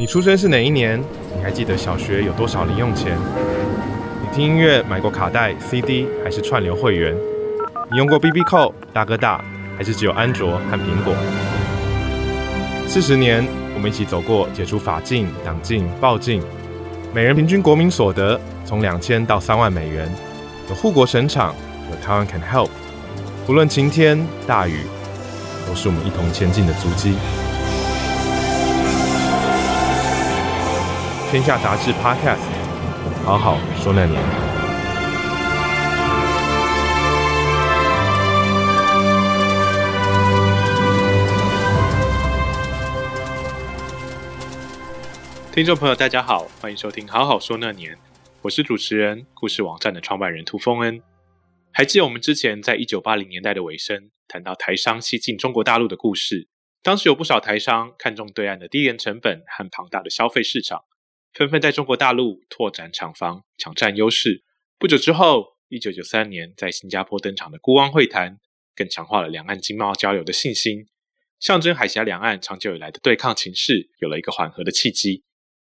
你出生是哪一年？你还记得小学有多少零用钱？你听音乐买过卡带、CD 还是串流会员？你用过 BB Call、大哥大还是只有安卓和苹果？四十年，我们一起走过解除法禁、党禁、报禁，每人平均国民所得从两千到三万美元，有护国神厂，有台湾 Can Help，不论晴天大雨，都是我们一同前进的足迹。天下杂志 Podcast，好好说那年。听众朋友，大家好，欢迎收听《好好说那年》，我是主持人，故事网站的创办人涂丰恩。还记得我们之前在一九八零年代的尾声，谈到台商西进中国大陆的故事，当时有不少台商看中对岸的低廉成本和庞大的消费市场。纷纷在中国大陆拓展厂房，抢占优势。不久之后，一九九三年在新加坡登场的孤汪会谈，更强化了两岸经贸交流的信心，象征海峡两岸长久以来的对抗情势有了一个缓和的契机。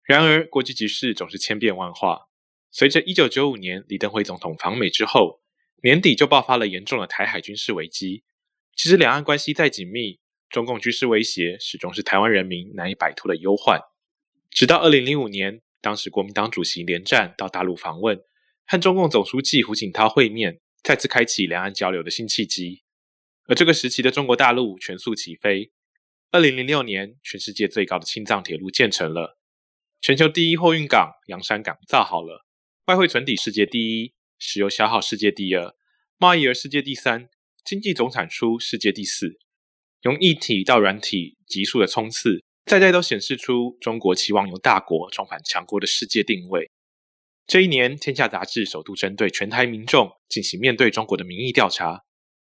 然而，国际局势总是千变万化。随着一九九五年李登辉总统访美之后，年底就爆发了严重的台海军事危机。其实，两岸关系再紧密，中共军事威胁始终是台湾人民难以摆脱的忧患。直到二零零五年，当时国民党主席连战到大陆访问，和中共总书记胡锦涛会面，再次开启两岸交流的新契机。而这个时期的中国大陆全速起飞。二零零六年，全世界最高的青藏铁路建成了，全球第一货运港洋山港造好了，外汇存底世界第一，石油消耗世界第二，贸易额世界第三，经济总产出世界第四。从硬体到软体急速的冲刺。在在都显示出中国期望由大国重返强国的世界定位。这一年，《天下》杂志首度针对全台民众进行面对中国的民意调查，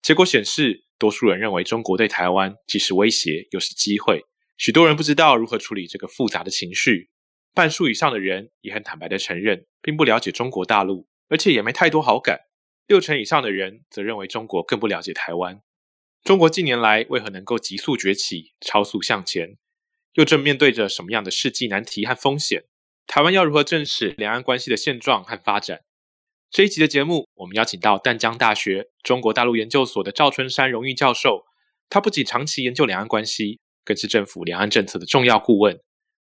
结果显示，多数人认为中国对台湾既是威胁又是机会。许多人不知道如何处理这个复杂的情绪。半数以上的人也很坦白地承认，并不了解中国大陆，而且也没太多好感。六成以上的人则认为中国更不了解台湾。中国近年来为何能够急速崛起、超速向前？又正面对着什么样的世纪难题和风险？台湾要如何正视两岸关系的现状和发展？这一集的节目，我们邀请到淡江大学中国大陆研究所的赵春山荣誉教授。他不仅长期研究两岸关系，更是政府两岸政策的重要顾问。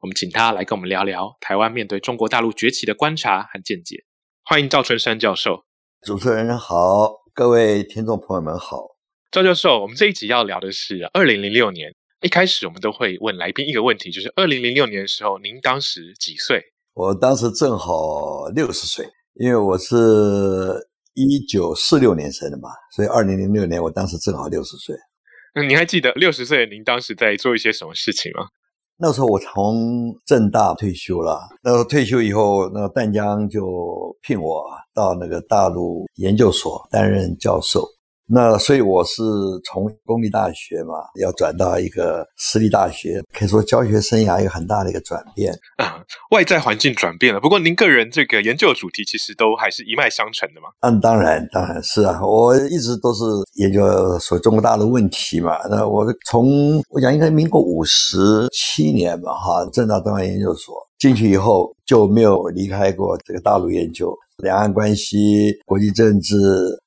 我们请他来跟我们聊聊台湾面对中国大陆崛起的观察和见解。欢迎赵春山教授。主持人好，各位听众朋友们好。赵教授，我们这一集要聊的是二零零六年。一开始我们都会问来宾一个问题，就是二零零六年的时候，您当时几岁？我当时正好六十岁，因为我是一九四六年生的嘛，所以二零零六年我当时正好六十岁。嗯，您还记得六十岁您当时在做一些什么事情吗？那时候我从政大退休了，那时候退休以后，那个淡江就聘我到那个大陆研究所担任教授。那所以我是从公立大学嘛，要转到一个私立大学，可以说教学生涯有很大的一个转变啊。外在环境转变了，不过您个人这个研究的主题其实都还是一脉相承的嘛。嗯，当然，当然是啊，我一直都是研究所中国大陆问题嘛。那我从我讲应该民国五十七年吧，哈，政大东洋研究所进去以后就没有离开过这个大陆研究。两岸关系、国际政治，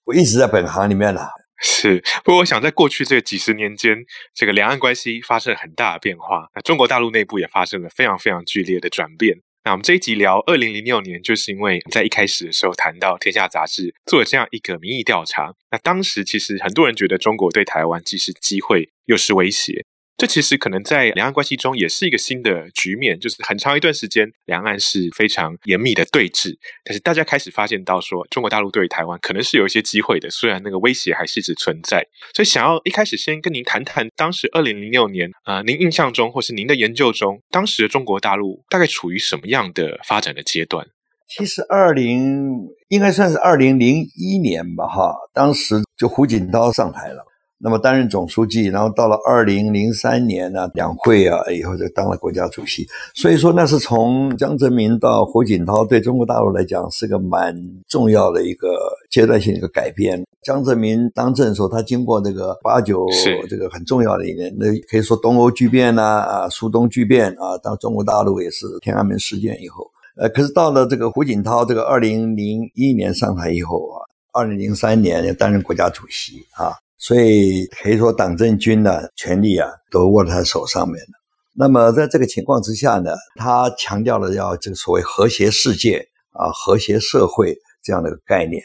我一直在本行里面了。是，不过我想在过去这几十年间，这个两岸关系发生了很大的变化，那中国大陆内部也发生了非常非常剧烈的转变。那我们这一集聊二零零六年，就是因为在一开始的时候谈到《天下》杂志做了这样一个民意调查，那当时其实很多人觉得中国对台湾既是机会又是威胁。这其实可能在两岸关系中也是一个新的局面，就是很长一段时间，两岸是非常严密的对峙。但是大家开始发现到说，中国大陆对于台湾可能是有一些机会的，虽然那个威胁还是一直存在。所以想要一开始先跟您谈谈，当时二零零六年啊、呃，您印象中或是您的研究中，当时的中国大陆大概处于什么样的发展的阶段？其实二零应该算是二零零一年吧，哈，当时就胡锦涛上台了。那么担任总书记，然后到了二零零三年呢，两会啊以后就当了国家主席。所以说那是从江泽民到胡锦涛，对中国大陆来讲是个蛮重要的一个阶段性的一个改变。江泽民当政的时候，他经过这个八九这个很重要的一年，那可以说东欧巨变呐，啊，苏东巨变啊，到中国大陆也是天安门事件以后，呃，可是到了这个胡锦涛这个二零零一年上台以后啊，二零零三年担任国家主席啊，所以可以说党政军的权力啊都握在他手上面了。那么在这个情况之下呢，他强调了要这个所谓和谐世界啊，和谐社会这样的一个概念。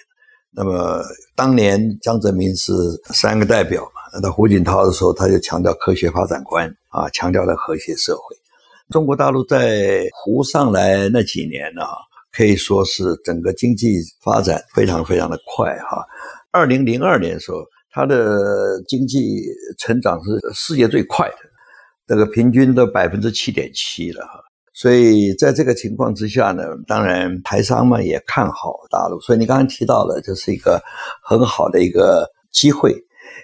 那么当年江泽民是三个代表嘛，那胡锦涛的时候，他就强调科学发展观啊，强调了和谐社会。中国大陆在胡上来那几年呢，可以说是整个经济发展非常非常的快哈。二零零二年的时候，它的经济成长是世界最快的，这个平均都百分之七点七了哈。所以在这个情况之下呢，当然台商们也看好大陆。所以你刚刚提到了，这是一个很好的一个机会。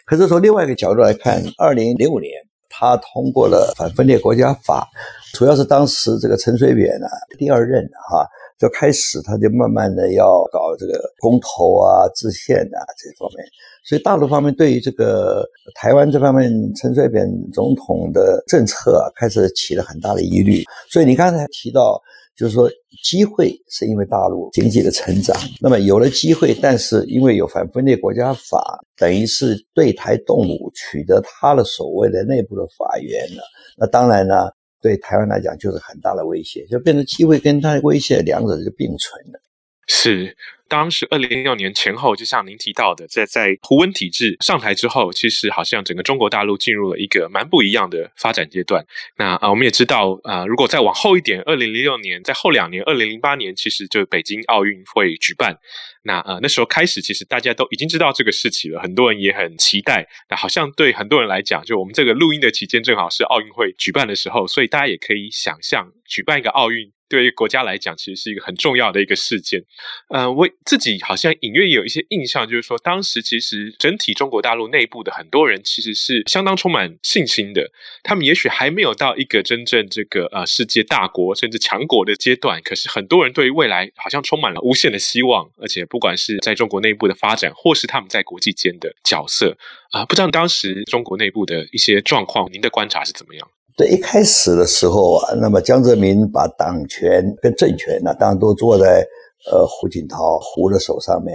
可是从另外一个角度来看，二零零五年他通过了反分裂国家法，主要是当时这个陈水扁呢第二任哈就开始他就慢慢的要搞这个公投啊、制宪啊这方面。所以大陆方面对于这个台湾这方面陈水扁总统的政策啊，开始起了很大的疑虑。所以你刚才提到，就是说机会是因为大陆经济的成长，那么有了机会，但是因为有反分裂国家法，等于是对台动武，取得他的所谓的内部的法源了。那当然呢，对台湾来讲就是很大的威胁，就变成机会跟它的威胁两者就并存了。是。当时二零零六年前后，就像您提到的，在在胡温体制上台之后，其实好像整个中国大陆进入了一个蛮不一样的发展阶段。那啊，我们也知道啊，如果再往后一点，二零零六年在后两年，二零零八年，其实就北京奥运会举办。那呃，那时候开始，其实大家都已经知道这个事情了，很多人也很期待。那好像对很多人来讲，就我们这个录音的期间，正好是奥运会举办的时候，所以大家也可以想象，举办一个奥运。对于国家来讲，其实是一个很重要的一个事件。呃，我自己好像隐约有一些印象，就是说，当时其实整体中国大陆内部的很多人其实是相当充满信心的。他们也许还没有到一个真正这个呃世界大国甚至强国的阶段，可是很多人对于未来好像充满了无限的希望。而且不管是在中国内部的发展，或是他们在国际间的角色啊，不知道当时中国内部的一些状况，您的观察是怎么样？这，一开始的时候啊，那么江泽民把党权跟政权呢，当然都坐在呃胡锦涛胡的手上面。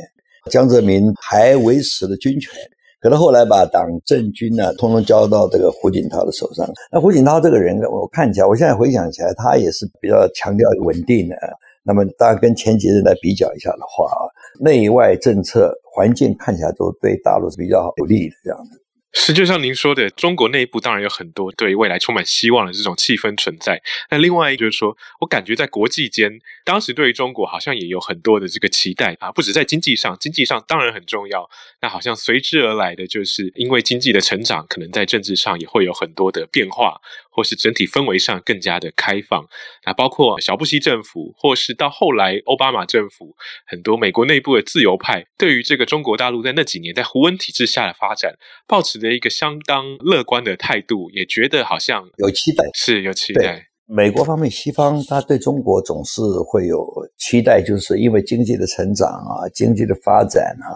江泽民还维持了军权，可是后来把党政军呢，通通交到这个胡锦涛的手上。那胡锦涛这个人，我看起来，我现在回想起来，他也是比较强调稳定的。那么，大家跟前几任来比较一下的话啊，内外政策环境看起来都对大陆是比较有利的这样子。是，就像您说的，中国内部当然有很多对未来充满希望的这种气氛存在。那另外就是说，我感觉在国际间，当时对于中国好像也有很多的这个期待啊，不止在经济上，经济上当然很重要。那好像随之而来的，就是因为经济的成长，可能在政治上也会有很多的变化。或是整体氛围上更加的开放，那包括小布希政府，或是到后来奥巴马政府，很多美国内部的自由派，对于这个中国大陆在那几年在胡温体制下的发展，抱持着一个相当乐观的态度，也觉得好像有期待，是有期待。美国方面，西方他对中国总是会有期待，就是因为经济的成长啊，经济的发展啊。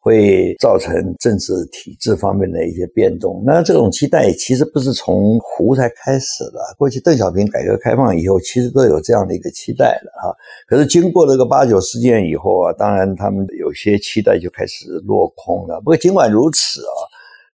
会造成政治体制方面的一些变动。那这种期待其实不是从胡才开始的，过去邓小平改革开放以后，其实都有这样的一个期待了哈。可是经过这个八九事件以后啊，当然他们有些期待就开始落空了。不过尽管如此啊，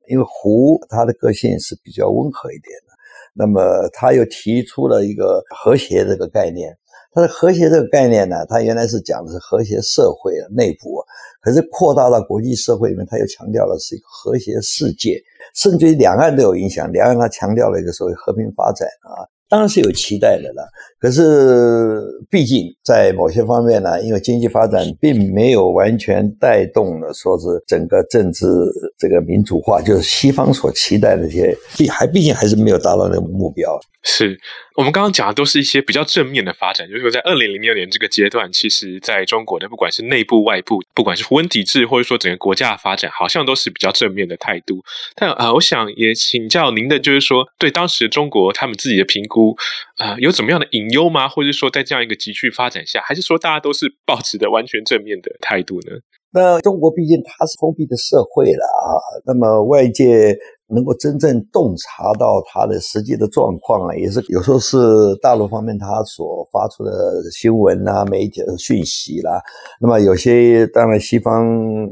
因为胡他的个性是比较温和一点的，那么他又提出了一个和谐这个概念。它的和谐这个概念呢，它原来是讲的是和谐社会的内部。可是扩大到国际社会里面，它又强调的是一个和谐世界，甚至于两岸都有影响。两岸它强调了一个所谓和平发展啊，当然是有期待的了。可是毕竟在某些方面呢，因为经济发展并没有完全带动了，说是整个政治这个民主化，就是西方所期待的这些，毕还毕竟还是没有达到那个目标。是我们刚刚讲的都是一些比较正面的发展，就是说在二零零六年这个阶段，其实在中国的不管是内部外部，不管是胡温体制，或者说整个国家的发展，好像都是比较正面的态度。但啊、我想也请教您的，就是说对当时中国他们自己的评估，啊、有怎么样的隐忧吗？或者说在这样一个急剧发展下，还是说大家都是抱持的完全正面的态度呢？那中国毕竟它是封闭的社会了啊，那么外界能够真正洞察到它的实际的状况啊，也是有时候是大陆方面他所发出的新闻啊、媒体的讯息啦。那么有些当然西方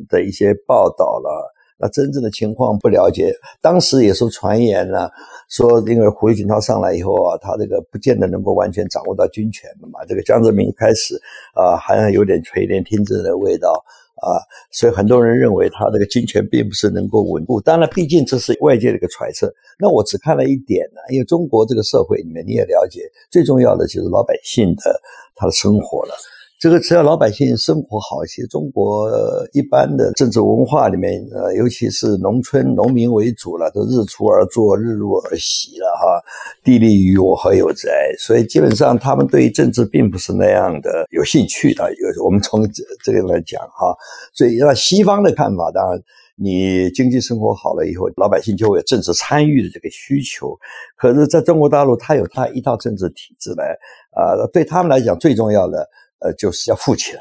的一些报道了。那真正的情况不了解，当时也是传言了，说因为胡锦涛上来以后啊，他这个不见得能够完全掌握到军权的嘛。这个江泽民一开始啊，好像有点垂帘听政的味道啊，所以很多人认为他这个金钱并不是能够稳固。当然，毕竟这是外界的一个揣测。那我只看了一点呢，因为中国这个社会里面你也了解，最重要的就是老百姓的他的生活了。这个只要老百姓生活好一些，中国一般的政治文化里面，呃，尤其是农村农民为主了，都日出而作，日落而息了哈。地利与我何有哉？所以基本上他们对于政治并不是那样的有兴趣的。有我们从这这个来讲哈，所以那西方的看法，当然你经济生活好了以后，老百姓就会有政治参与的这个需求。可是在中国大陆，他有他一套政治体制来啊，对他们来讲最重要的。呃，就是要富起来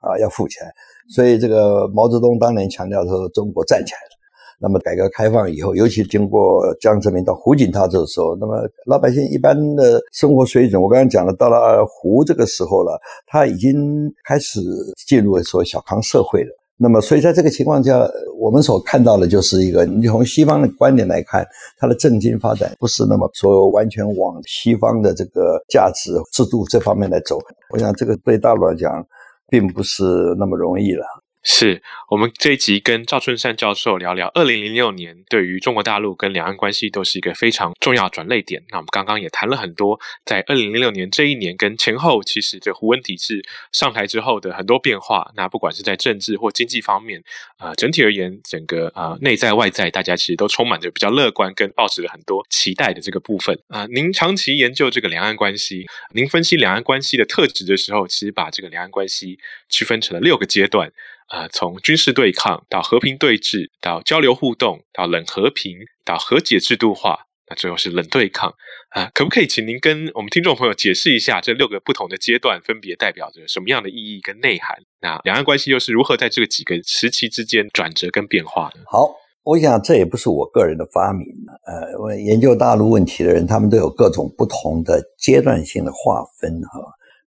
啊，要富起来。所以这个毛泽东当年强调说，中国站起来了。那么改革开放以后，尤其经过江泽民到胡锦涛这个时候，那么老百姓一般的生活水准，我刚刚讲了，到了胡这个时候了，他已经开始进入所谓小康社会了。那么，所以在这个情况下，我们所看到的就是一个，你从西方的观点来看，它的正经发展不是那么说完全往西方的这个价值制度这方面来走。我想，这个对大陆来讲，并不是那么容易了。是我们这一集跟赵春山教授聊聊，二零零六年对于中国大陆跟两岸关系都是一个非常重要转捩点。那我们刚刚也谈了很多，在二零零六年这一年跟前后，其实这胡温体制上台之后的很多变化。那不管是在政治或经济方面，啊、整体而言，整个啊、呃、内在外在，大家其实都充满着比较乐观跟抱持了很多期待的这个部分。啊、您长期研究这个两岸关系，您分析两岸关系的特质的时候，其实把这个两岸关系区分成了六个阶段。啊、呃，从军事对抗到和平对峙，到交流互动，到冷和平，到和解制度化，那最后是冷对抗啊、可不可以请您跟我们听众朋友解释一下这六个不同的阶段分别代表着什么样的意义跟内涵？那两岸关系又是如何在这个几个时期之间转折跟变化的？好，我想这也不是我个人的发明。呃，我研究大陆问题的人，他们都有各种不同的阶段性的划分哈。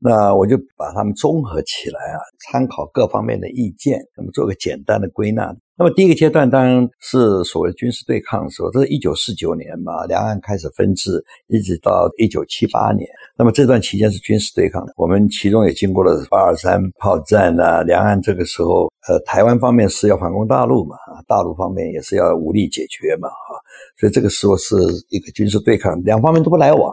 那我就把它们综合起来啊，参考各方面的意见，那么做个简单的归纳。那么第一个阶段当然是所谓军事对抗的时候，这是一九四九年嘛，两岸开始分治，一直到一九七八年。那么这段期间是军事对抗的，我们其中也经过了八二三炮战啊，两岸这个时候，呃，台湾方面是要反攻大陆嘛，大陆方面也是要武力解决嘛，哈，所以这个时候是一个军事对抗，两方面都不来往。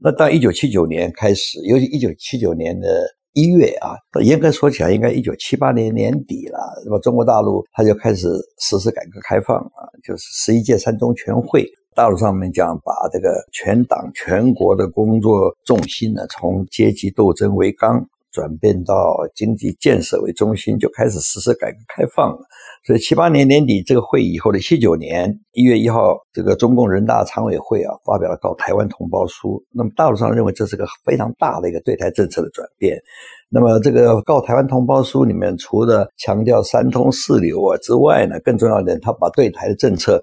那到一九七九年开始，尤其一九七九年的一月啊，严格说起来，应该一九七八年年底了。那么中国大陆它就开始实施改革开放啊，就是十一届三中全会，大陆上面讲把这个全党全国的工作重心呢，从阶级斗争为纲，转变到经济建设为中心，就开始实施改革开放了。所以七八年年底这个会议以后的七九年一月一号，这个中共人大常委会啊发表了告台湾同胞书。那么大陆上认为这是个非常大的一个对台政策的转变。那么这个告台湾同胞书里面，除了强调三通四流啊之外呢，更重要的，他把对台的政策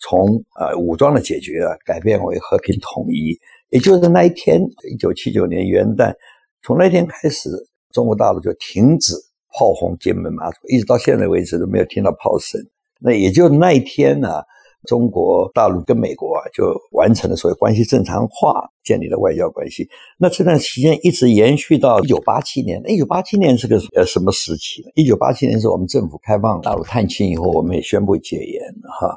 从呃武装的解决啊改变为和平统一。也就是那一天，一九七九年元旦，从那天开始，中国大陆就停止。炮轰金门马祖，一直到现在为止都没有听到炮声。那也就那一天呢、中国大陆跟美国啊就完成了所谓关系正常化，建立了外交关系。那这段期间一直延续到一九八七年。一九八七年是个呃什么时期呢？一九八七年是我们政府开放大陆探亲以后，我们也宣布解严哈。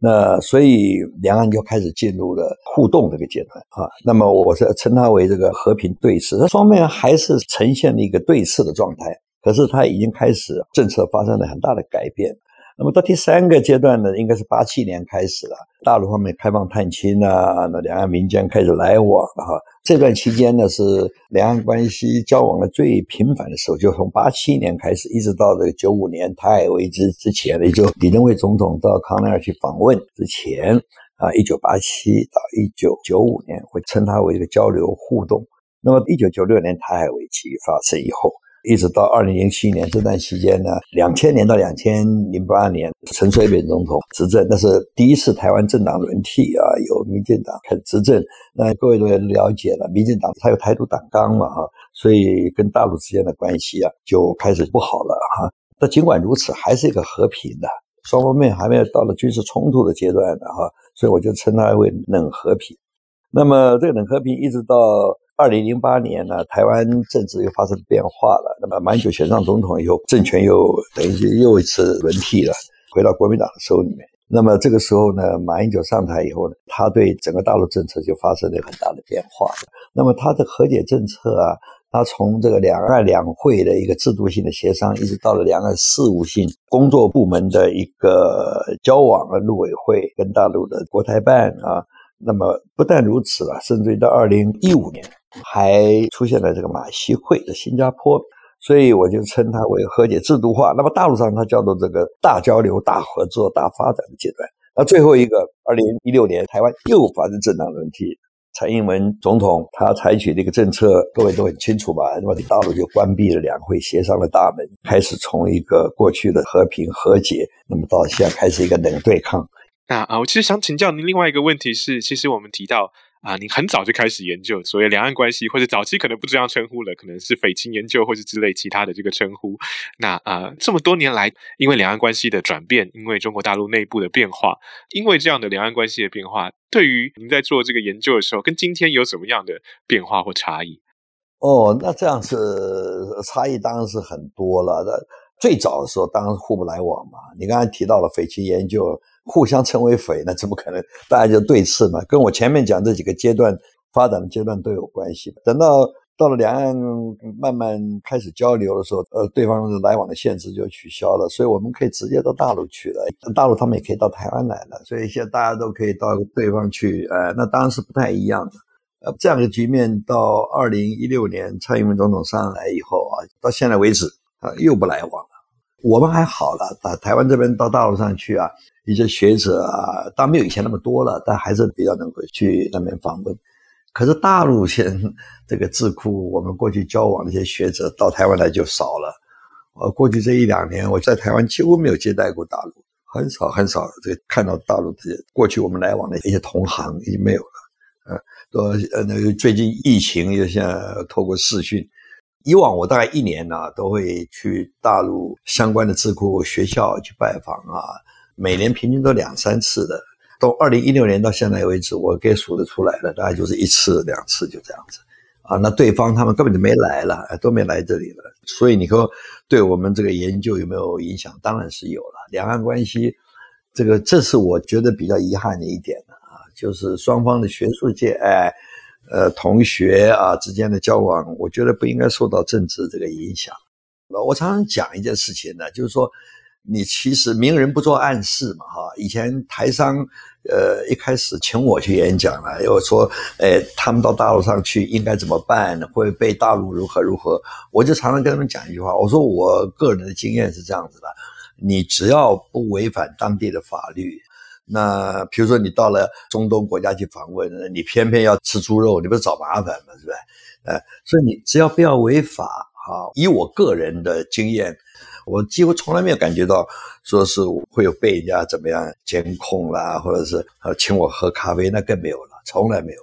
那所以两岸就开始进入了互动这个阶段啊。那么我是称它为这个和平对峙，它双面还是呈现了一个对峙的状态。可是它已经开始政策发生了很大的改变。那么到第三个阶段呢，应该是八七年开始了，大陆方面开放探亲啊，那两岸民间开始来往了哈。这段期间呢，是两岸关系交往的最频繁的时候，就从八七年开始，一直到这个九五年台海危机之前，也就李登辉总统到康奈尔去访问之前啊，一九八七到一九九五年，会称它为一个交流互动。那么一九九六年台海危机发生以后。一直到二零零七年这段期间呢，两千年到两千零八年，陈水扁总统执政，那是第一次台湾政党轮替啊，由民进党开始执政。那各位都了解了，民进党它有台独党纲嘛哈，所以跟大陆之间的关系啊就开始不好了哈。但尽管如此，还是一个和平的，双方面还没有到了军事冲突的阶段的哈，所以我就称它为冷和平。那么这个冷和平一直到二零零八年呢，台湾政治又发生变化了。那么马英九选上总统以后，政权又等于又一次轮替了，回到国民党的手里面。那么这个时候呢，马英九上台以后呢，他对整个大陆政策就发生了很大的变化。那么他的和解政策啊，他从这个两岸两会的一个制度性的协商，一直到了两岸事务性工作部门的一个交往啊，陆委会跟大陆的国台办啊。那么不但如此了，甚至于到二零一五年还出现了这个马习会的新加坡，所以我就称它为和解制度化。那么大陆上它叫做这个大交流、大合作、大发展的阶段。那最后一个二零一六年台湾又发生政党轮替，蔡英文总统他采取的一个政策，各位都很清楚吧？那么大陆就关闭了两会协商的大门，开始从一个过去的和平和解，那么到现在开始一个冷对抗。那啊，我其实想请教您另外一个问题是，其实我们提到啊，您很早就开始研究所谓两岸关系，或者早期可能不这样称呼了，可能是匪情研究或者之类其他的这个称呼。那啊，这么多年来，因为两岸关系的转变，因为中国大陆内部的变化，因为这样的两岸关系的变化，对于您在做这个研究的时候，跟今天有什么样的变化或差异？哦，那这样是差异当然是很多了。那最早的时候，当然互不来往嘛。你刚才提到了匪情研究。互相称为匪，那怎么可能？大家就对峙嘛，跟我前面讲这几个阶段发展的阶段都有关系。等到到了两岸慢慢开始交流的时候，呃，对方的来往的限制就取消了，所以我们可以直接到大陆去了。大陆他们也可以到台湾来了，所以现在大家都可以到对方去。呃，那当然是不太一样的。呃，这样的局面到二零一六年蔡英文总统上来以后啊，到现在为止啊，又不来往了。我们还好了，到台湾这边到大陆上去啊。一些学者啊，当然没有以前那么多了，但还是比较能够去那边访问。可是大陆现这个智库，我们过去交往的一些学者到台湾来就少了。我，过去这一两年，我在台湾几乎没有接待过大陆，很少很少这个看到大陆这些过去我们来往的一些同行已经没有了。呃，都呃，那个最近疫情又像透过视讯，以往我大概一年呢、都会去大陆相关的智库学校去拜访啊。每年平均都两三次的，到二零一六年到现在为止，我给数得出来了，大概就是一次两次就这样子，啊，那对方他们根本就没来了，都没来这里了，所以你说对我们这个研究有没有影响？当然是有了。两岸关系，这个这是我觉得比较遗憾的一点啊，就是双方的学术界，哎，呃，同学啊之间的交往，我觉得不应该受到政治这个影响。我常常讲一件事情呢，就是说。你其实明人不做暗事嘛，哈！以前台商，呃，一开始请我去演讲了，又说，哎，他们到大陆上去应该怎么办？会被大陆如何如何？我就常常跟他们讲一句话，我说我个人的经验是这样子的：你只要不违反当地的法律，那比如说你到了中东国家去访问，你偏偏要吃猪肉，你不是找麻烦吗？是吧？呃，所以你只要不要违法，哈！以我个人的经验。我几乎从来没有感觉到，说是会有被人家怎么样监控啦，或者是呃请我喝咖啡，那更没有了，从来没有，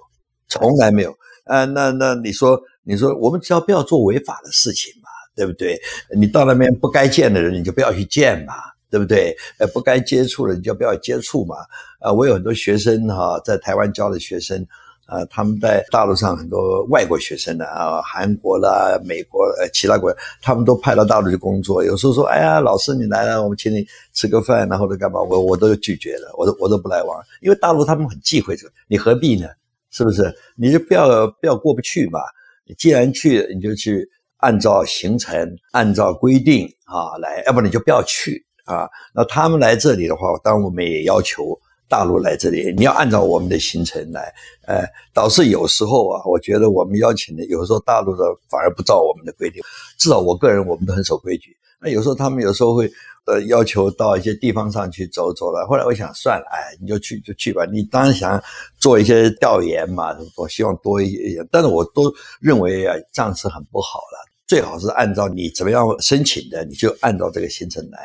从来没有。啊，那那你说，你说我们只要不要做违法的事情嘛，对不对？你到那边不该见的人，你就不要去见嘛，对不对？呃，不该接触的，你就不要接触嘛。啊，我有很多学生哈，在台湾教的学生。啊，他们在大陆上很多外国学生的啊，韩国啦、美国呃其他国家，他们都派到大陆去工作。有时候说，哎呀，老师你来了，我们请你吃个饭，然后都干嘛？我我都拒绝了，我都我都不来往，因为大陆他们很忌讳这个，你何必呢？是不是？你就不要不要过不去嘛。你既然去，你就去按照行程、按照规定啊来，要不你就不要去啊。那他们来这里的话，当然我们也要求。大陆来这里，你要按照我们的行程来，呃，导致有时候啊，我觉得我们邀请的，有时候大陆的反而不照我们的规定。至少我个人，我们都很守规矩。那有时候他们有时候会呃要求到一些地方上去走走了。后来我想算了，哎，你就去就去吧。你当然想做一些调研嘛，我希望多一些，但是我都认为啊，这样是很不好了。最好是按照你怎么样申请的，你就按照这个行程来。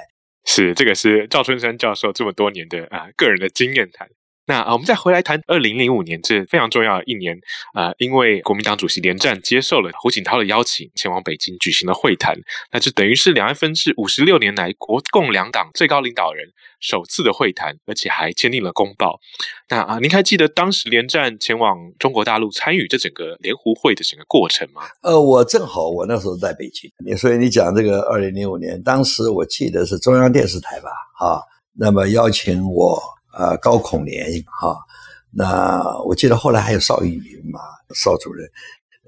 是，这个是赵春山教授这么多年的啊个人的经验谈。那啊，我们再回来谈二零零五年，这非常重要的一年啊，因为国民党主席连战接受了胡锦涛的邀请，前往北京举行了会谈。那这等于是两岸分治五十六年来国共两党最高领导人首次的会谈，而且还签订了公报。那啊，您还记得当时连战前往中国大陆参与这整个联湖会的整个过程吗？呃，我正好我那时候在北京，所以你讲这个二零零五年，当时我记得是中央电视台吧，啊，那么邀请我。呃，高孔年哈、那我记得后来还有邵玉林嘛，邵主任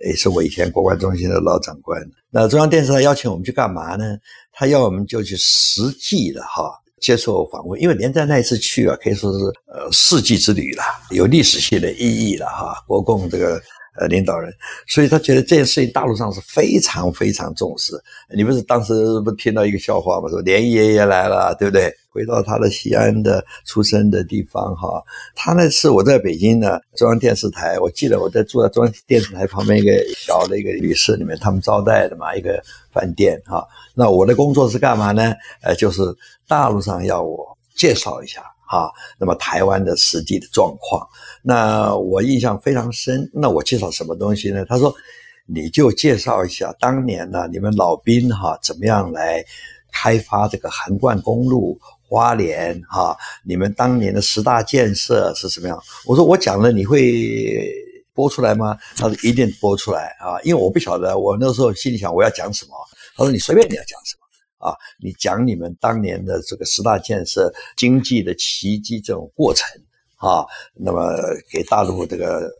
也是我以前国关中心的老长官。那中央电视台邀请我们去干嘛呢？他要我们就去实际的哈、接受访问，因为连战那一次去啊，可以说是呃世纪之旅了，有历史性的意义了哈、国共这个呃领导人，所以他觉得这件事情大陆上是非常非常重视。你不是当时不听到一个笑话吗？说连爷爷来了，对不对？回到他的西安的出生的地方哈，他那次我在北京呢，中央电视台，我记得我在住在中央电视台旁边一个小的一个旅社里面，他们招待的嘛，一个饭店哈。那我的工作是干嘛呢？呃，就是大陆上要我介绍一下哈，那么台湾的实际的状况，那我印象非常深。那我介绍什么东西呢？他说，你就介绍一下当年呢，你们老兵哈怎么样来开发这个横贯公路。花莲哈，你们当年的十大建设是什么样？我说我讲了，你会播出来吗？他说一定播出来啊，因为我不晓得，我那时候心里想我要讲什么。他说你随便你要讲什么啊，你讲你们当年的这个十大建设、经济的奇迹这种过程啊，那么给大陆这个。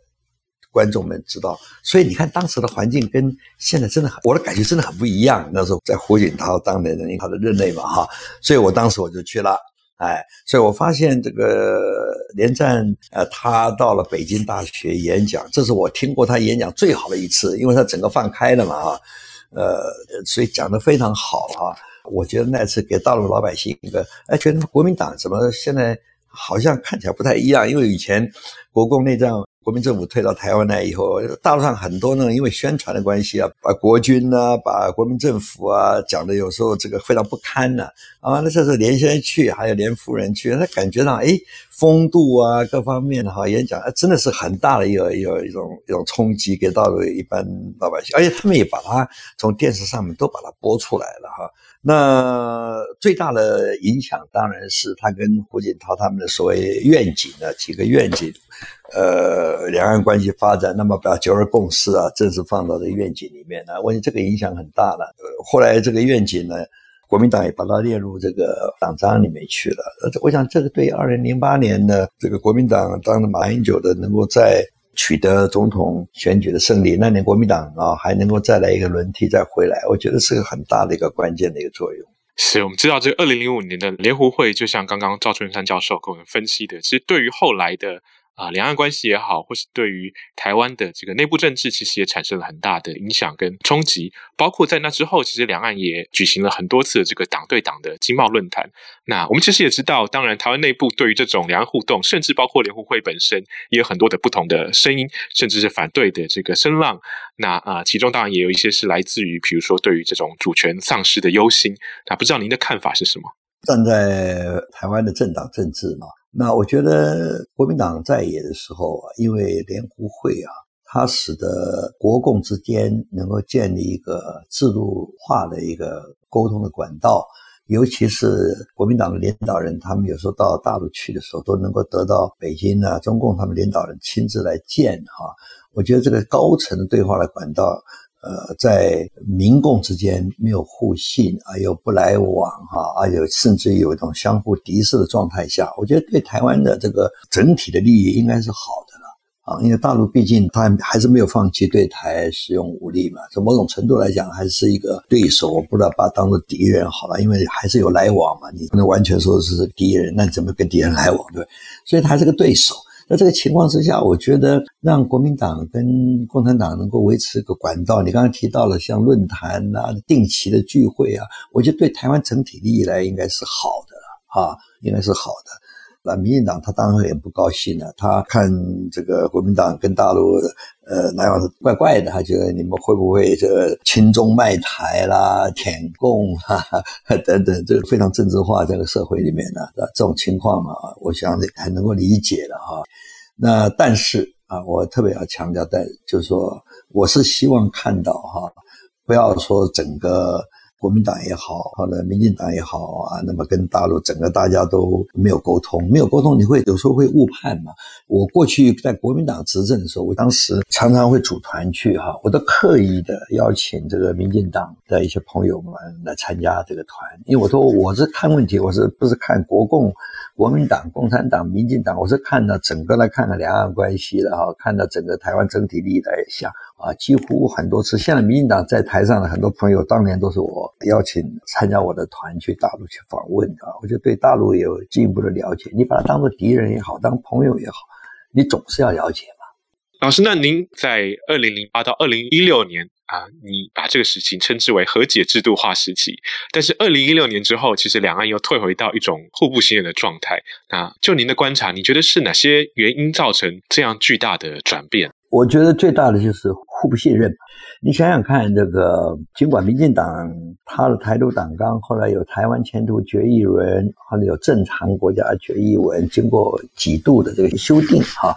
观众们知道，所以你看当时的环境跟现在真的很，我的感觉真的很不一样。那时候在胡锦涛当年的他的任内嘛，哈，所以我当时我就去了，哎，所以我发现这个连战，呃，他到了北京大学演讲，这是我听过他演讲最好的一次，因为他整个放开了嘛，哈，呃，所以讲得非常好哈。我觉得那次给大陆老百姓一个，哎，觉得国民党怎么现在好像看起来不太一样，因为以前国共内战。国民政府退到台湾来以后，大陆上很多呢，因为宣传的关系啊，把国军啊，把国民政府啊讲的有时候这个非常不堪呢。啊，那这时候连先生去，还有连夫人去，他感觉上哎，风度啊各方面的哈演讲，真的是很大的一个一个一种一种冲击给到了一般老百姓，而且他们也把它从电视上面都把它播出来了哈。那最大的影响当然是他跟胡锦涛他们的所谓愿景的几个愿景。呃，两岸关系发展，那么把九二共识啊，正式放到这个愿景里面呢，我觉得这个影响很大了。后来这个愿景呢，国民党也把它列入这个党章里面去了。我想这个对二零零八年的这个国民党当了马英九的，能够再取得总统选举的胜利，那年国民党啊还能够再来一个轮替再回来，我觉得是个很大的一个关键的一个作用。是我们知道这个二零零五年的联湖会，就像刚刚赵春山教授给我们分析的，其实对于后来的。啊，两岸关系也好，或是对于台湾的这个内部政治，其实也产生了很大的影响跟冲击。包括在那之后，其实两岸也举行了很多次这个党对党的经贸论坛。那我们其实也知道，当然台湾内部对于这种两岸互动，甚至包括联湖会本身，也有很多的不同的声音，甚至是反对的这个声浪。那啊，其中当然也有一些是来自于，比如说对于这种主权丧失的忧心。那不知道您的看法是什么？站在台湾的政党政治嘛。那我觉得国民党在野的时候啊，因为联湖会啊，它使得国共之间能够建立一个制度化的一个沟通的管道，尤其是国民党的领导人，他们有时候到大陆去的时候，都能够得到北京啊、中共他们领导人亲自来见哈。我觉得这个高层的对话的管道。呃，在民共之间没有互信啊，又不来往哈，而且甚至有一种相互敌视的状态下，我觉得对台湾的这个整体的利益应该是好的了啊。因为大陆毕竟他还是没有放弃对台使用武力嘛，从某种程度来讲还是一个对手，我不知道把他当做敌人好了，因为还是有来往嘛，你不能完全说是敌人，那你怎么跟敌人来往对？所以他还是个对手。那这个情况之下，我觉得让国民党跟共产党能够维持一个管道，你刚刚提到了像论坛啊、定期的聚会啊，我觉得对台湾整体利益来应该是好的啊，应该是好的。那民进党他当然也不高兴了，他看这个国民党跟大陆呃那样子怪怪的，他觉得你们会不会这个亲中卖台啦、舔共哈哈 等等，这个非常政治化这个社会里面呢，这种情况嘛，我想还能够理解的哈。那但是啊，我特别要强调的，就是说，我是希望看到哈，不要说整个。国民党也好，或者民进党也好啊，那么跟大陆整个大家都没有沟通，没有沟通，你会有时候会误判嘛。我过去在国民党执政的时候，我当时常常会组团去哈，我都刻意的邀请这个民进党的一些朋友们来参加这个团，因为我说我是看问题，我是不是看国共、国民党、共产党、民进党，我是看到整个来看看两岸关系的哈，看到整个台湾整体利益来想。啊，几乎很多次，现在民进党在台上的很多朋友，当年都是我邀请参加我的团去大陆去访问啊，我就对大陆也有进一步的了解。你把他当做敌人也好，当朋友也好，你总是要了解嘛。老师，那您在二零零八到二零一六年啊，你把这个时期称之为和解制度化时期，但是二零一六年之后，其实两岸又退回到一种互不信任的状态。那就您的观察，你觉得是哪些原因造成这样巨大的转变？我觉得最大的就是互不信任。你想想看，这个尽管民进党他的台独党纲后来有台湾前途决议文，后来有正常国家决议文，经过几度的这个修订哈，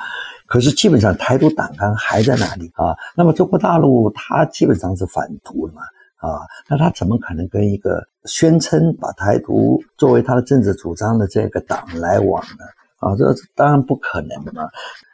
可是基本上台独党纲还在那里啊。那么中国大陆它基本上是反独的嘛啊，那他怎么可能跟一个宣称把台独作为他的政治主张的这个党来往呢？啊，这当然不可能的嘛。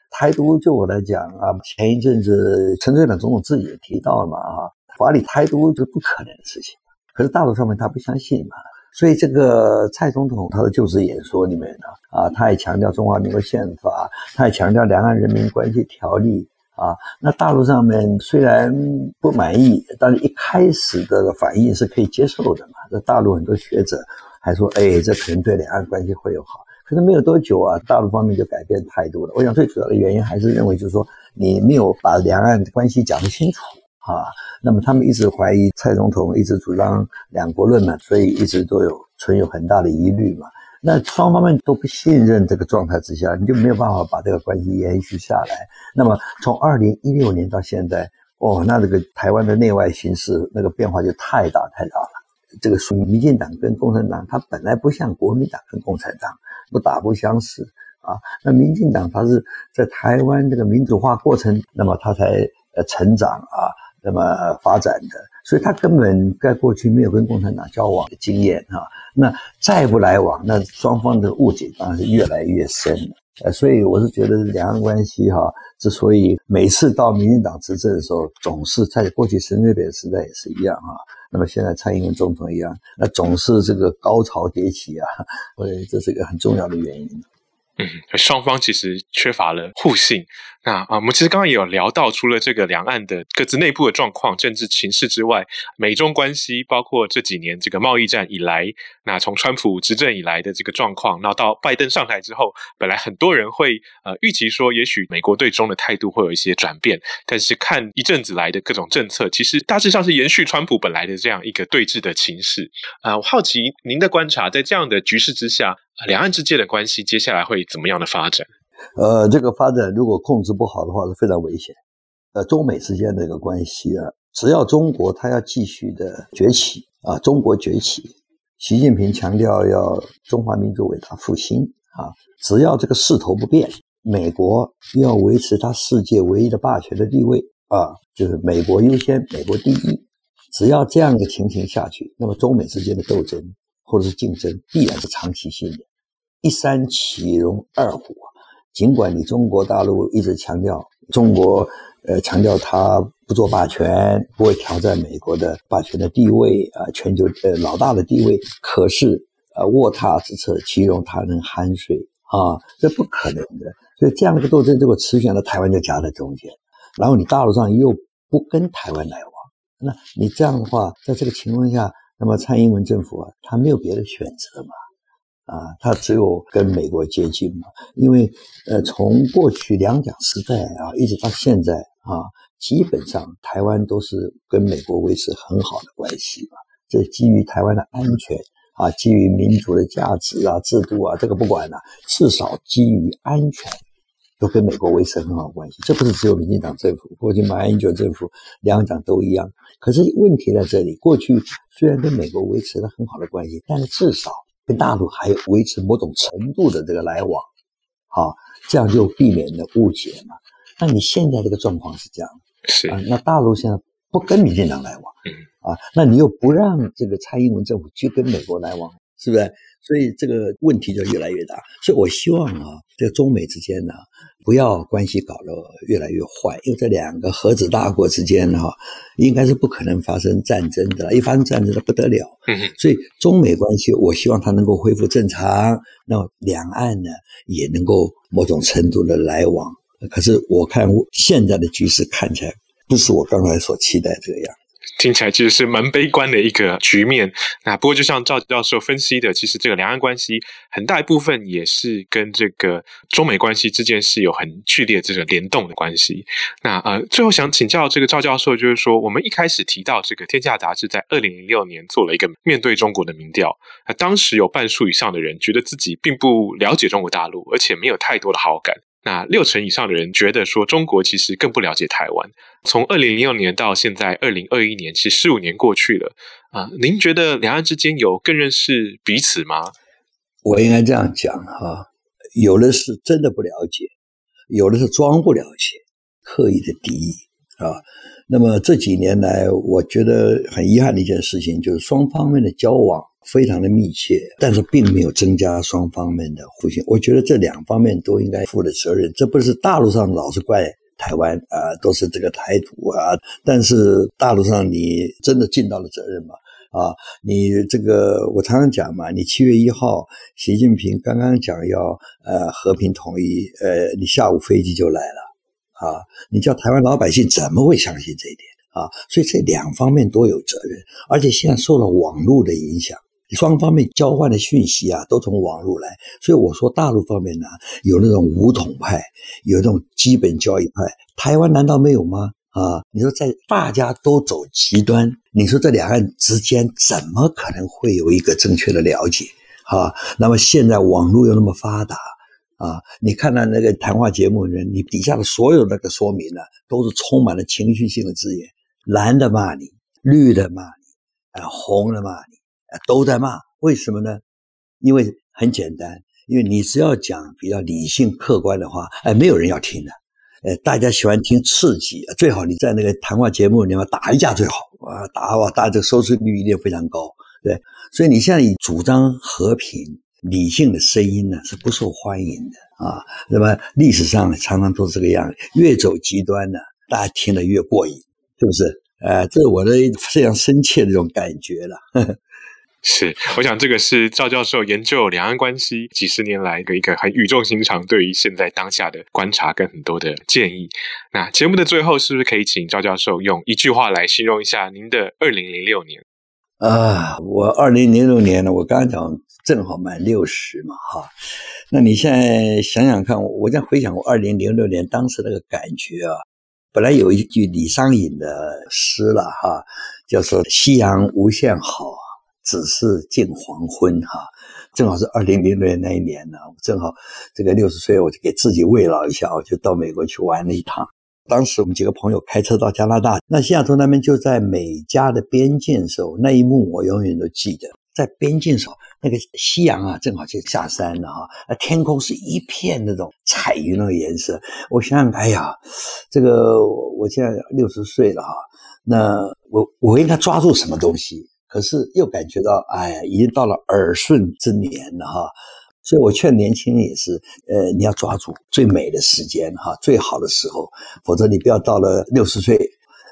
台独就我来讲啊，前一阵子陈水扁总统自己也提到了嘛，啊，法理台独是不可能的事情。可是大陆上面他不相信嘛，所以这个蔡总统他的就职演说里面呢，啊，他也强调中华民国宪法，他也强调两岸人民关系条例啊。那大陆上面虽然不满意，但是一开始的反应是可以接受的嘛。这大陆很多学者还说，哎，这可能对两岸关系会有好。可是没有多久啊，大陆方面就改变态度了。我想最主要的原因还是认为，就是说你没有把两岸关系讲得清楚啊。那么他们一直怀疑蔡总统一直主张两国论嘛，所以一直都有存有很大的疑虑嘛。那双方面都不信任这个状态之下，你就没有办法把这个关系延续下来。那么从二零一六年到现在，哦，那这个台湾的内外形势那个变化就太大太大了。这个属于民进党跟共产党，它本来不像国民党跟共产党。不打不相识啊！那民进党它是在台湾这个民主化过程，那么它才呃成长啊，那么发展的，所以它根本在过去没有跟共产党交往的经验啊。那再不来往，那双方的误解当然是越来越深。呃，所以我是觉得两岸关系哈，之所以每次到民进党执政的时候，总是在过去陈水扁时代也是一样哈。那么现在蔡英文总统一样，那总是这个高潮迭起啊，我认为这是一个很重要的原因。嗯，双方其实缺乏了互信。那啊，我们其实刚刚也有聊到，除了这个两岸的各自内部的状况、政治情势之外，美中关系，包括这几年这个贸易战以来，那从川普执政以来的这个状况，然后到拜登上台之后，本来很多人会呃预期说，也许美国对中的态度会有一些转变，但是看一阵子来的各种政策，其实大致上是延续川普本来的这样一个对峙的情势。啊、我好奇您的观察，在这样的局势之下，两岸之间的关系接下来会怎么样的发展？呃，这个发展如果控制不好的话，是非常危险。呃，中美之间的这个关系啊，只要中国它要继续的崛起啊，中国崛起，习近平强调要中华民族伟大复兴啊，只要这个势头不变，美国要维持它世界唯一的霸权的地位啊，就是美国优先，美国第一。只要这样的情形下去，那么中美之间的斗争或者是竞争必然是长期性的。一山岂容二虎啊！尽管你中国大陆一直强调中国，呃，强调它不做霸权，不会挑战美国的霸权的地位啊，全球呃老大的地位。可是，呃，卧榻之侧，岂容他人酣睡啊？这不可能的。所以，这样的一个斗争，如果持续了，台湾就夹在中间。然后，你大陆上又不跟台湾来往，那你这样的话，在这个情况下，那么蔡英文政府啊，他没有别的选择嘛？啊，他只有跟美国接近嘛，因为呃，从过去两蒋时代啊，一直到现在啊，基本上台湾都是跟美国维持很好的关系嘛。这基于台湾的安全啊，基于民主的价值啊、制度啊，这个不管了，至少基于安全，都跟美国维持很好关系。这不是只有民进党政府，过去马英九政府两党都一样。可是问题在这里，过去虽然跟美国维持了很好的关系，但是至少跟大陆还有维持某种程度的这个来往，好，这样就避免了误解嘛。那你现在这个状况是这样，是啊，那大陆现在不跟民进党来往，嗯啊，那你又不让这个蔡英文政府去跟美国来往，是不是？所以这个问题就越来越大。所以我希望啊，这个中美之间呢，不要关系搞得越来越坏，因为这两个核子大国之间哈，应该是不可能发生战争的，一发生战争的不得了。嗯，所以中美关系，我希望它能够恢复正常，那两岸呢也能够某种程度的来往。可是我看现在的局势看起来不是我刚才所期待这样，听起来其实是蛮悲观的一个局面。那不过就像赵教授分析的，其实这个两岸关系很大一部分也是跟这个中美关系之间是有很剧烈这个联动的关系。那呃，最后想请教这个赵教授，就是说我们一开始提到这个《天下》杂志在二零零六年做了一个面对中国的民调，那当时有半数以上的人觉得自己并不了解中国大陆，而且没有太多的好感。那六成以上的人觉得说，中国其实更不了解台湾。从二零零六年到现在二零二一年，其实十五年过去了啊，您觉得两岸之间有更认识彼此吗？我应该这样讲哈，有的是真的不了解，有的是装不了解，刻意的敌意啊。那么这几年来，我觉得很遗憾的一件事情，就是双方面的交往。非常的密切，但是并没有增加双方面的互信。我觉得这两方面都应该负的责任。这不是大陆上老是怪台湾啊，都是这个台独啊。但是大陆上你真的尽到了责任吗？啊，你这个我常常讲嘛，你七月一号习近平刚刚讲要呃和平统一，呃，你下午飞机就来了啊，你叫台湾老百姓怎么会相信这一点啊？所以这两方面都有责任，而且现在受了网络的影响。双方面交换的讯息啊，都从网络来，所以我说大陆方面呢，有那种武统派，有那种基本教义派，台湾难道没有吗？啊，你说在大家都走极端，你说这两岸之间怎么可能会有一个正确的了解？啊，那么现在网络又那么发达啊，你看到那个谈话节目里面，你底下的所有那个说明呢，都是充满了情绪性的字眼，蓝的骂你，绿的骂你，啊，红的骂你。都在骂，为什么呢？因为很简单，因为你只要讲比较理性客观的话，哎，没有人要听的，呃，大家喜欢听刺激，最好你在那个谈话节目里面打一架最好啊，打哇，大家这个收视率一定非常高，对，所以你现在主张和平、理性的声音呢是不受欢迎的啊。那么历史上常常都是这个样，越走极端呢，大家听得越过瘾，是不是？呃，这是我的非常深切的这种感觉了。呵呵是，我想这个是赵教授研究两岸关系几十年来的一个很语重心长，对于现在当下的观察跟很多的建议。那节目的最后，是不是可以请赵教授用一句话来形容一下您的二零零六年？啊，我二零零六年呢，我刚刚讲正好满六十嘛，哈。那你现在想想看，我在回想我二零零六年当时那个感觉啊，本来有一句李商隐的诗了哈，叫做“夕阳无限好”。只是近黄昏哈，正好是二零零六年那一年呢，正好这个六十岁，我就给自己慰劳一下，我就到美国去玩了一趟。当时我们几个朋友开车到加拿大，那西雅图那边就在美加的边境时候，那一幕我永远都记得。在边境时候，那个夕阳啊，正好就下山了哈，天空是一片那种彩云那个颜色。我想想，哎呀，这个我现在六十岁了哈，那我我应该抓住什么东西？可是又感觉到，哎呀，已经到了耳顺之年了哈，所以我劝年轻人也是，呃，你要抓住最美的时间哈，最好的时候，否则你不要到了六十岁，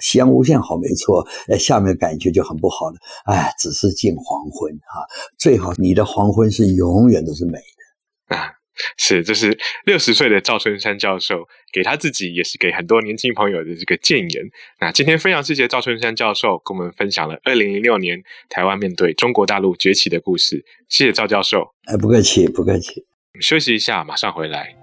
夕阳无限好没错，呃，下面感觉就很不好了，哎，只是近黄昏哈，最好你的黄昏是永远都是美的啊。是，这是六十岁的赵春山教授给他自己，也是给很多年轻朋友的这个建言。那今天非常谢谢赵春山教授跟我们分享了二零零六年台湾面对中国大陆崛起的故事。谢谢赵教授。哎，不客气，不客气。休息一下，马上回来。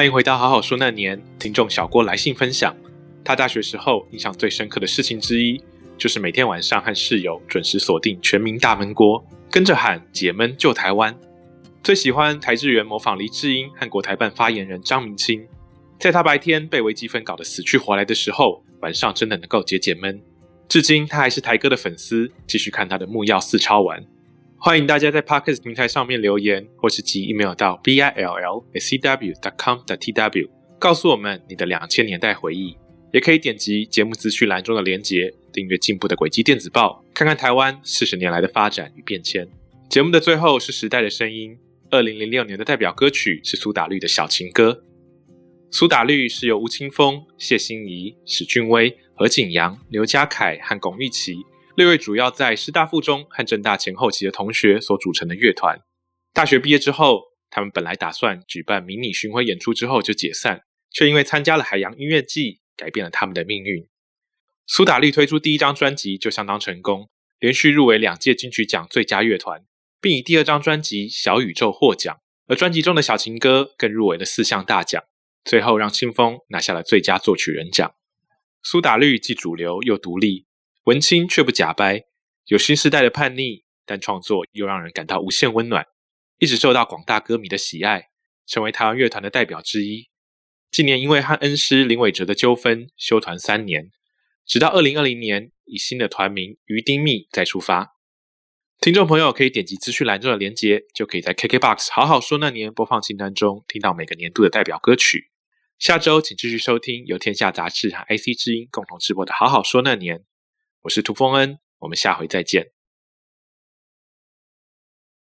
欢迎回到好好说那年，听众小郭来信分享，他大学时候印象最深刻的事情之一，就是每天晚上和室友准时锁定全民大闷锅，跟着喊解闷救台湾。最喜欢台智员模仿黎智英和国台办发言人张明清，在他白天被微积分搞得死去活来的时候，晚上真的能够解解闷。至今他还是台哥的粉丝，继续看他的木曜四超玩。欢迎大家在 Parkes 平台上面留言，或是寄 email 到 b i l l c w dot com 的 tw，告诉我们你的两千年代回忆。也可以点击节目资讯栏中的连结，订阅进步的轨迹电子报，看看台湾四十年来的发展与变迁。节目的最后是时代的声音，二零零六年的代表歌曲是苏打绿的小情歌。苏打绿是由吴青峰、谢欣怡、史俊威、何景阳、刘家凯和龚玉琪六位主要在师大附中和政大前后期的同学所组成的乐团。大学毕业之后，他们本来打算举办迷你巡回演出之后就解散，却因为参加了海洋音乐季。改变了他们的命运。苏打绿推出第一张专辑就相当成功，连续入围两届金曲奖最佳乐团，并以第二张专辑《小宇宙》获奖。而专辑中的小情歌更入围了四项大奖，最后让清风拿下了最佳作曲人奖。苏打绿既主流又独立，文青却不假掰，有新时代的叛逆，但创作又让人感到无限温暖，一直受到广大歌迷的喜爱，成为台湾乐团的代表之一。近年因为和恩师林伟哲的纠纷休团三年，直到二零二零年以新的团名鱼丁糸再出发。听众朋友可以点击资讯栏中的链接，就可以在 KKBOX 好好说那年播放清单中听到每个年度的代表歌曲。下周请继续收听由天下杂志和 IC 之音共同直播的好好说那年。我是涂丰恩，我们下回再见。